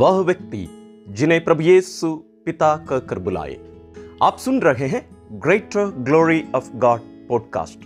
वह व्यक्ति जिन्हें प्रभु यीशु पिता कहकर बुलाए। आप सुन रहे हैं greater glory of God podcast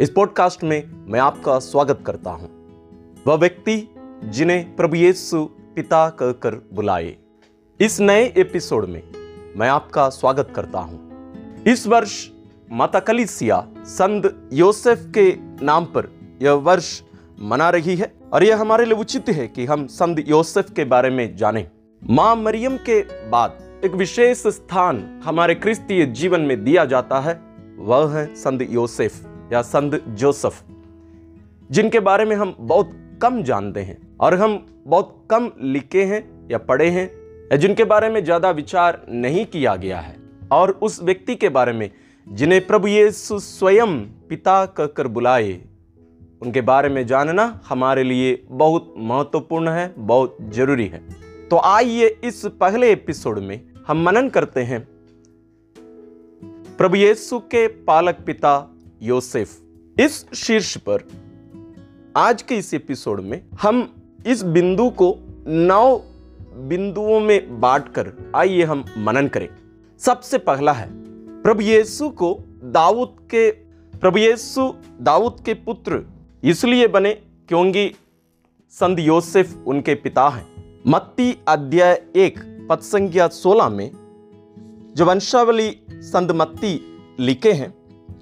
इस पॉडकास्ट में मैं आपका स्वागत करता हूँ। वह व्यक्ति जिन्हें प्रभु यीशु पिता कहकर बुलाए। इस नए एपिसोड में मैं आपका स्वागत करता हूँ। इस वर्ष माता कलिसिया संत योसेफ के नाम पर यह वर्ष मना रही है। और यह हमारे लिए उचित है कि हम संत योसेफ के बारे में जानें। माँ मरियम के बाद एक विशेष स्थान हमारे क्रिस्तीय जीवन में दिया जाता है, वह है संत योसेफ या संत जोसेफ, जिनके बारे में हम बहुत कम जानते हैं और हम बहुत कम लिखे हैं या पढ़े हैं, या जिनके बारे में ज़्यादा विचार नहीं किया गया है। और उस व्यक्ति के बारे में जिन्हें प्रभु यीशु स्वयं पिता कहकर बुलाए उनके बारे में जानना हमारे लिए बहुत महत्वपूर्ण है, बहुत ज़रूरी है। तो आइए इस पहले एपिसोड में हम मनन करते हैं प्रभु यीशु के पालक पिता योसेफ। इस शीर्ष पर आज के इस एपिसोड में हम इस बिंदु को नौ बिंदुओं में बांटकर आइए हम मनन करें। सबसे पहला है, प्रभु यीशु को दाऊद के, प्रभु यीशु दाऊद के पुत्र इसलिए बने क्योंकि संत योसेफ उनके पिता हैं। मत्ती अध्याय एक पद संख्या सोलह में जो वंशावली संत मत्ती लिखे हैं,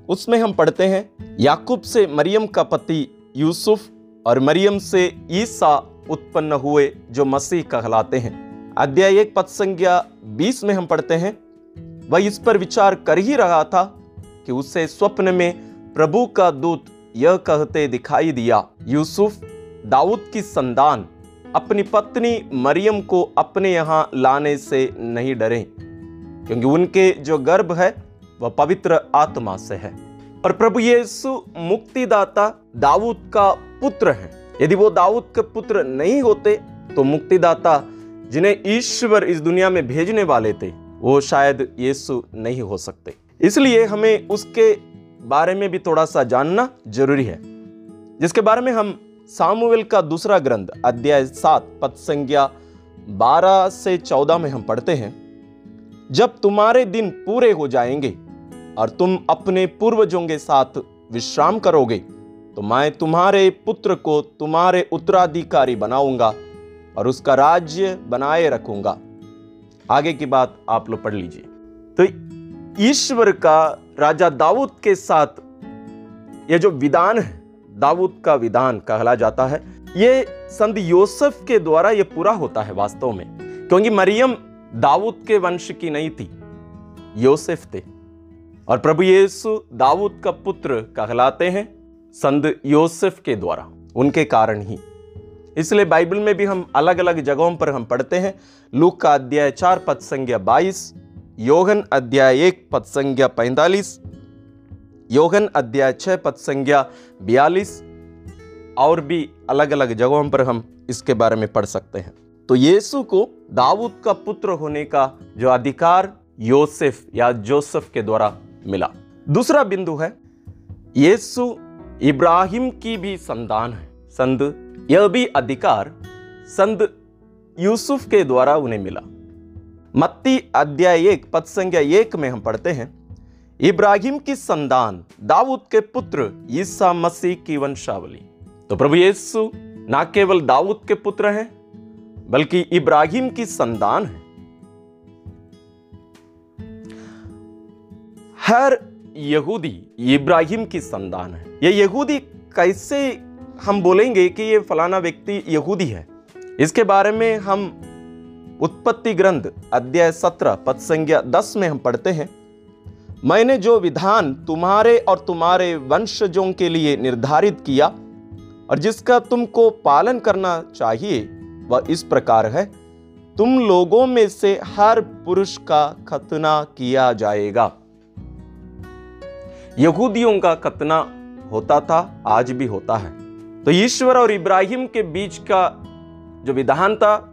उसमें हम पढ़ते हैं, याकूब से मरियम का पति यूसुफ और मरियम से ईसा उत्पन्न हुए जो मसीह कहलाते हैं। अध्याय एक पद संज्ञा बीस में हम पढ़ते हैं, वह इस पर विचार कर ही रहा था कि उसे स्वप्न में प्रभु का दूत यह कहते दिखाई दिया, यूसुफ, दाऊद की संतान, अपनी पत्नी मरियम को अपने यहाँ लाने से नहीं डरे, क्योंकि उनके जो गर्भ है, वह पवित्र आत्मा से है। और प्रभु यीशु मुक्तिदाता दाऊद का पुत्र है। यदि वो दाऊद के पुत्र नहीं होते तो मुक्तिदाता जिन्हें ईश्वर इस दुनिया में भेजने वाले थे, वो शायद यीशु नहीं हो सकते। इसलिए हमें उसके बारे में भी थोड़ा सा जानना ज़रूरी है। जिसके बारे में हम सामुवेल का दूसरा ग्रंथ, अध्याय सात, पद संज्ञा बारह से चौदह में हम पढ़ते हैं, जब तुम्हारे दिन पूरे हो जाएँगे और तुम अपने पूर्वजों के साथ विश्राम करोगे तो मैं तुम्हारे पुत्र को तुम्हारे उत्तराधिकारी बनाऊँगा और उसका राज्य बनाए रखूँगा। आगे की बात आप लोग पढ़ लीजिए। तो ईश्वर का राजा दाऊद के साथ ये जो विधान है, दाऊद का विधान कहला जाता है। ये संत योसेफ के द्वारा ये पूरा होता है वास्तव में, क्योंकि मरियम दाऊद के वंश की नहीं थी, योसेफ थे। और प्रभु यीशु दाऊद का पुत्र कहलाते हैं संत योसेफ के द्वारा, उनके कारण ही। इसलिए बाइबल में भी हम अलग अलग जगहों पर हम पढ़ते हैं, लूक का अध्याय चार पद संज्ञा बाईस योगन अध्याय एक पद संज्ञा पैंतालीस। योगन अध्याय छह पद संज्ञा बयालीस। और भी अलग अलग जगहों पर हम इसके बारे में पढ़ सकते हैं। तो यीशु को दाऊद का पुत्र होने का जो अधिकार योसेफ या जोसेफ के द्वारा मिला। दूसरा बिंदु है, यीशु इब्राहिम की भी संतान है। संद यह भी अधिकार संद यूसुफ के द्वारा उन्हें मिला। मत्ती अध्याय एक पद संज्ञा एक में हम पढ़ते हैं, इब्राहिम की संतान, दाऊद के पुत्र, ईसा मसीह की वंशावली। तो प्रभु यीशु न केवल दाऊद के पुत्र हैं, बल्कि इब्राहिम की संतान है। हर यहूदी, इब्राहिम की संतान है। ये यहूदी कैसे हम बोलेंगे कि ये फलाना व्यक्ति यहूदी है? इसके बारे में हम उत्पत्ति ग्रंथ अध्याय सत्रह पद संज्ञा दस में हम पढ़ते हैं, मैंने जो विधान तुम्हारे और तुम्हारे वंशजों के लिए निर्धारित किया और जिसका तुमको पालन करना चाहिए, वह इस प्रकार है। तुम लोगों में से हर पुरुष का खतना किया जाएगा। यहूदियों का खतना होता था, आज भी होता है। तो ईश्वर और इब्राहिम के बीच का जो विधान था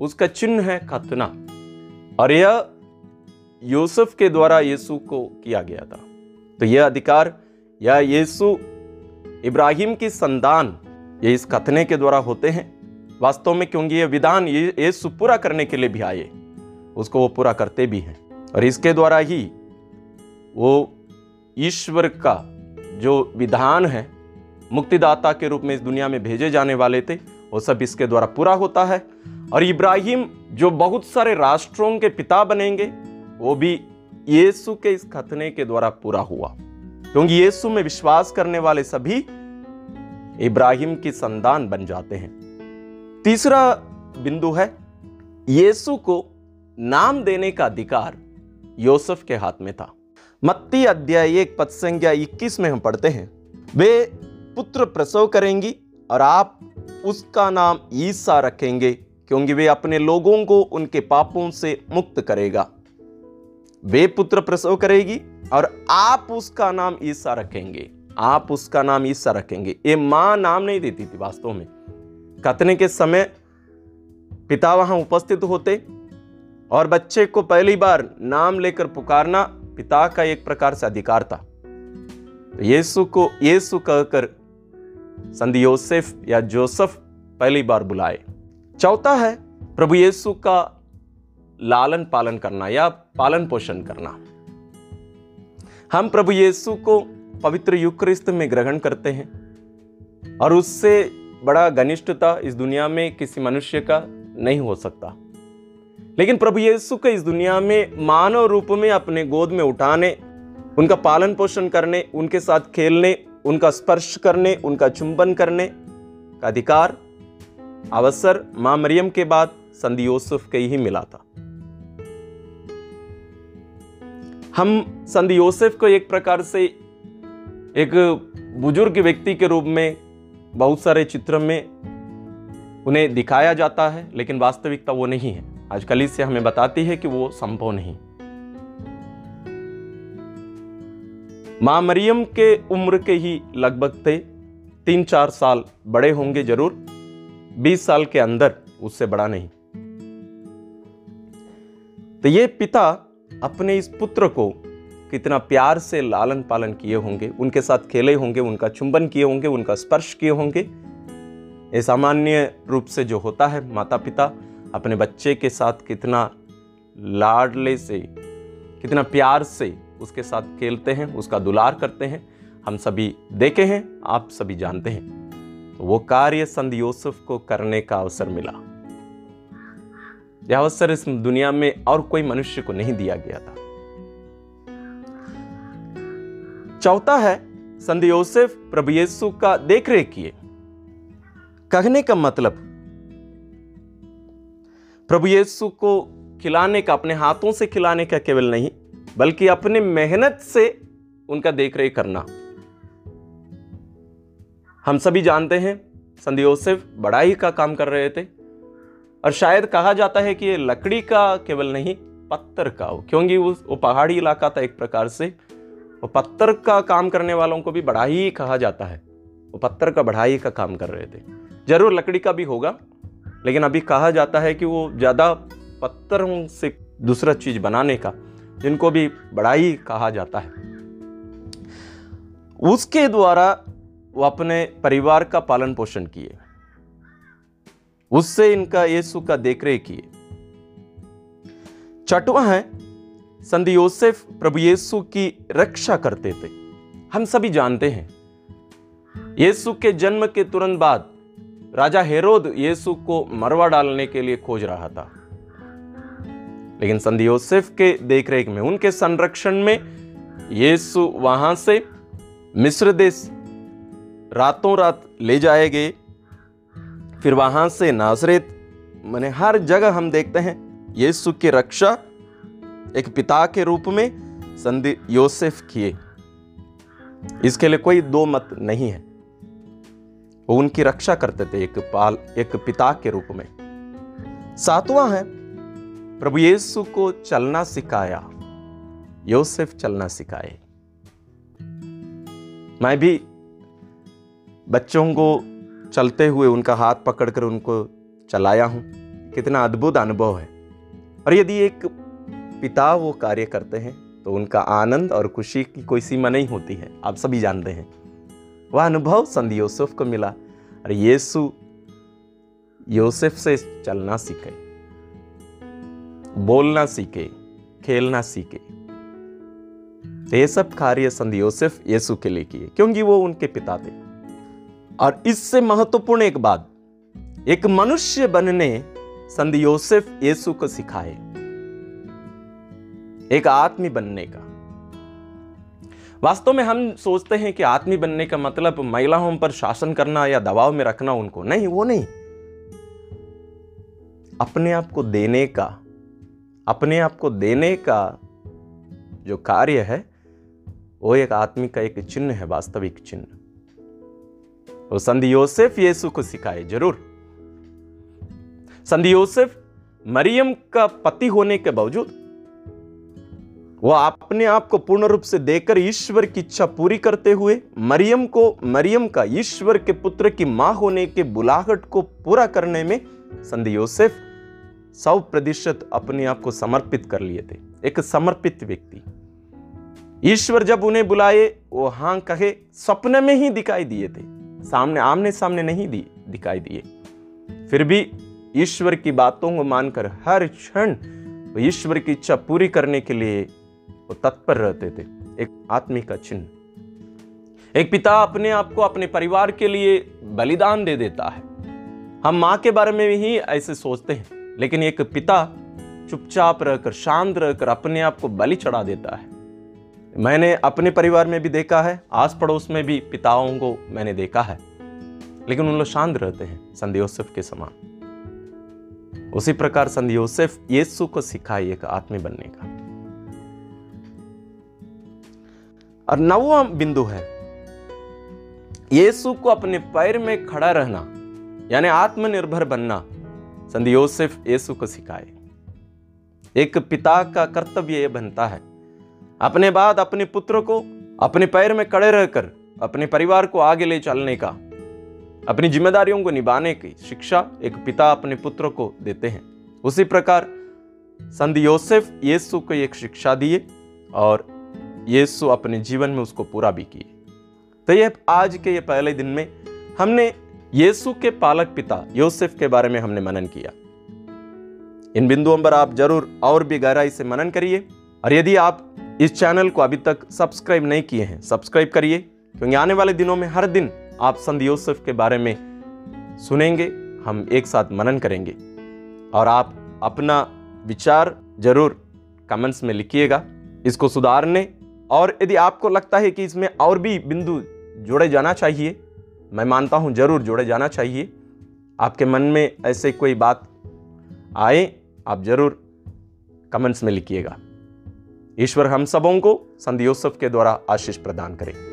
उसका चिन्ह है खतना। और यह यूसुफ के द्वारा यीशु को किया गया था। तो यह अधिकार, या यीशु इब्राहिम की संतान, ये इस खतने के द्वारा होते हैं। वास्तव में क्योंकि ये विधान ये यीशु पूरा करने के लिए भी आए, उसको वो पूरा करते भी हैं। और इसके द्वारा ही वो ईश्वर का जो विधान है, मुक्तिदाता के रूप में इस दुनिया में भेजे जाने वाले थे, वो सब इसके द्वारा पूरा होता है। और इब्राहिम जो बहुत सारे राष्ट्रों के पिता बनेंगे, वो भी यीशु के इस खतने के द्वारा पूरा हुआ। क्योंकि यीशु में विश्वास करने वाले सभी इब्राहिम की संतान बन जाते हैं। तीसरा बिंदु है, यीशु को नाम देने का अधिकार योसफ के हाथ में था। मत्ती अध्याय एक पद संख्या इक्कीस में हम पढ़ते हैं, वे पुत्र प्रसव करेंगी और आप उसका नाम ईसा रखेंगे। क्योंकि वे अपने लोगों को उनके पापों से मुक्त करेगा। वे पुत्र प्रसव करेगी और आप उसका नाम ईसा रखेंगे। आप उसका नाम ईसा रखेंगे। ये माँ नाम नहीं देती थी वास्तव में। कतने के समय पिता वहाँ उपस्थित होते और बच्चे को पहली बार नाम लेकर पुकारना पिता का एक प्रकार से अधिकार था। तो यीशु को, यीशु कहकर संत योसेफ या जोसफ पहली बार बुलाए। चौथा है प्रभु यीशु का लालन पालन करना या पालन पोषण करना। हम प्रभु यीशु को पवित्र युक्रिस्त में ग्रहण करते हैं और उससे बड़ा घनिष्ठता इस दुनिया में किसी मनुष्य का नहीं हो सकता। लेकिन प्रभु यीशु को इस दुनिया में मानव रूप में अपने गोद में उठाने, उनका पालन पोषण करने, उनके साथ खेलने, उनका स्पर्श करने, उनका चुंबन करने का अधिकार अवसर माँ मरियम के बाद संधि यूसुफ के ही मिला था। हम संधि योसेफ को एक प्रकार से एक बुज़ुर्ग व्यक्ति के रूप में, बहुत सारे चित्र में उन्हें दिखाया जाता है, लेकिन वास्तविकता वो नहीं है। आज कल से हमें बताती है कि वो संभव नहीं। माँ मरियम के उम्र के ही लगभग थे, तीन चार साल बड़े होंगे ज़रूर। बीस साल के अंदर उससे बड़ा नहीं। तो ये पिता अपने इस पुत्र को कितना प्यार से लालन पालन किए होंगे, उनके साथ खेले होंगे, उनका चुंबन किए होंगे, उनका स्पर्श किए होंगे, ये सामान्य रूप से जो होता है माता पिता अपने बच्चे के साथ कितना लाडले से, कितना प्यार से उसके साथ खेलते हैं, उसका दुलार करते हैं, हम सभी देखे हैं, आप सभी जानते हैं। वो कार्य संत यूसुफ को करने का अवसर मिला। यह अवसर इस दुनिया में और कोई मनुष्य को नहीं दिया गया था। चौथा है, संत योसेफ प्रभु यीशु का देखरेख किए। कहने का मतलब प्रभु यीशु को खिलाने का, अपने हाथों से खिलाने का केवल नहीं, बल्कि अपने मेहनत से उनका देखरेख करना। हम सभी जानते हैं संत योसेफ बड़ाई का काम कर रहे थे। और शायद कहा जाता है कि ये लकड़ी का केवल नहीं, पत्थर का। हो क्योंकि उस, वो पहाड़ी इलाका था एक प्रकार से। वो पत्थर का काम करने वालों को भी बढ़ाई कहा जाता है। वो पत्थर का बढ़ाई का काम कर रहे थे। ज़रूर लकड़ी का भी होगा, लेकिन अभी कहा जाता है कि वो ज़्यादा पत्थरों से दूसरा चीज़ बनाने का, जिनको भी बढ़ाई कहा जाता है। उसके द्वारा वो अपने परिवार का पालन पोषण किए। उससे इनका यीशु का देखरेख किए। चटवा है, संत योसेफ प्रभु यीशु की रक्षा करते थे। हम सभी जानते हैं। यीशु के जन्म के तुरंत बाद राजा हेरोद यीशु को मरवा डालने के लिए खोज रहा था। लेकिन संत योसेफ के देखरेख में, उनके संरक्षण में यीशु वहाँ से मिस्र देश रातों रात ले जाए गए फिर वहाँ से नाजरेत, मैंने हर जगह हम देखते हैं, यीशु की रक्षा एक पिता के रूप में संधि योसेफ किए। इसके लिए कोई दो मत नहीं है। वो उनकी रक्षा करते थे एक पाल, एक पिता के रूप में। सातवां है, प्रभु यीशु को चलना सिखाया। योसेफ चलना सिखाए। मैं भी बच्चों को चलते हुए उनका हाथ पकड़कर उनको चलाया हूँ। कितना अद्भुत अनुभव है। और यदि एक पिता वो कार्य करते हैं तो उनका आनंद और खुशी की कोई सीमा नहीं होती है। आप सभी जानते हैं। वह अनुभव संत यूसुफ को मिला और यीशु योसेफ से चलना सीखे, बोलना सीखे, खेलना सीखे। तो ये सब कार्य संत योसेफ यीशु के लिए किए, क्योंकि वो उनके पिता थे। और इससे महत्वपूर्ण एक बात, एक मनुष्य बनने संत योसेफ यीशु को सिखाए, एक आत्मी बनने का। वास्तव में हम सोचते हैं कि आत्मी बनने का मतलब महिलाओं पर शासन करना या दबाव में रखना उनको नहीं, वो नहीं। अपने आप को देने का, अपने आप को देने का जो कार्य है, वो एक आदमी का एक चिन्ह है, वास्तविक चिन्ह। वो संत योसेफ यीशु को सिखाए, ज़रूर। संधि योसेफ मरियम का पति होने के बावजूद, वो अपने आप को पूर्ण रूप से देकर ईश्वर की इच्छा पूरी करते हुए मरियम को, मरियम का ईश्वर के पुत्र की माँ होने के बुलाहट को पूरा करने में संधि योसेफ सौ प्रतिशत अपने आप को समर्पित कर लिए थे। एक समर्पित व्यक्ति। ईश्वर जब उन्हें बुलाए, वो हाँ कहे, सपने में ही दिखाई दिए थे। सामने, आमने सामने नहीं दिए दिखाई दिए। फिर भी ईश्वर की बातों को मानकर हर क्षण ईश्वर की इच्छा पूरी करने के लिए वो तत्पर रहते थे। एक आत्मिक का चिन्ह। एक पिता अपने आप को अपने परिवार के लिए बलिदान दे देता है। हम माँ के बारे में ही ऐसे सोचते हैं, लेकिन एक पिता चुपचाप रहकर, शांत रहकर अपने आप को बलि चढ़ा देता है। मैंने अपने परिवार में भी देखा है आस पड़ोस में भी पिताओं को मैंने देखा है। लेकिन उन लोग शांत रहते हैं, संत योसेफ के समान। उसी प्रकार संत योसेफ यीशु को सिखाई एक आत्मी बनने का। और नवा बिंदु है, यीशु को अपने पैर में खड़ा रहना, यानी आत्मनिर्भर बनना, संत योसेफ यीशु को सिखाए। एक पिता का कर्तव्य यह बनता है अपने बाद अपने पुत्र को अपने पैर में कड़े रहकर अपने परिवार को आगे ले चलने का, अपनी जिम्मेदारियों को निभाने की शिक्षा एक पिता अपने पुत्र को देते हैं। उसी प्रकार संत योसेफ यीशु को एक शिक्षा दिए और यीशु अपने जीवन में उसको पूरा भी किए। तो ये आज के ये पहले दिन में हमने यीशु के पालक पिता योसेफ के बारे में हमने मनन किया। इन बिंदुओं पर आप ज़रूर और भी गहराई से मनन करिए और यदि आप इस चैनल को अभी तक सब्सक्राइब नहीं किए हैं। सब्सक्राइब करिए, क्योंकि आने वाले दिनों में हर दिन आप संत योसेफ के बारे में सुनेंगे, हम एक साथ मनन करेंगे। और आप अपना विचार ज़रूर कमेंट्स में लिखिएगा। इसको सुधारने, और यदि आपको लगता है कि इसमें और भी बिंदु जोड़े जाना चाहिए, मैं मानता हूँ ज़रूर जोड़े जाना चाहिए। आपके मन में ऐसे कोई बात आए, आप ज़रूर कमेंट्स में लिखिएगा। ईश्वर हम सबों को संधि के द्वारा आशीष प्रदान करें।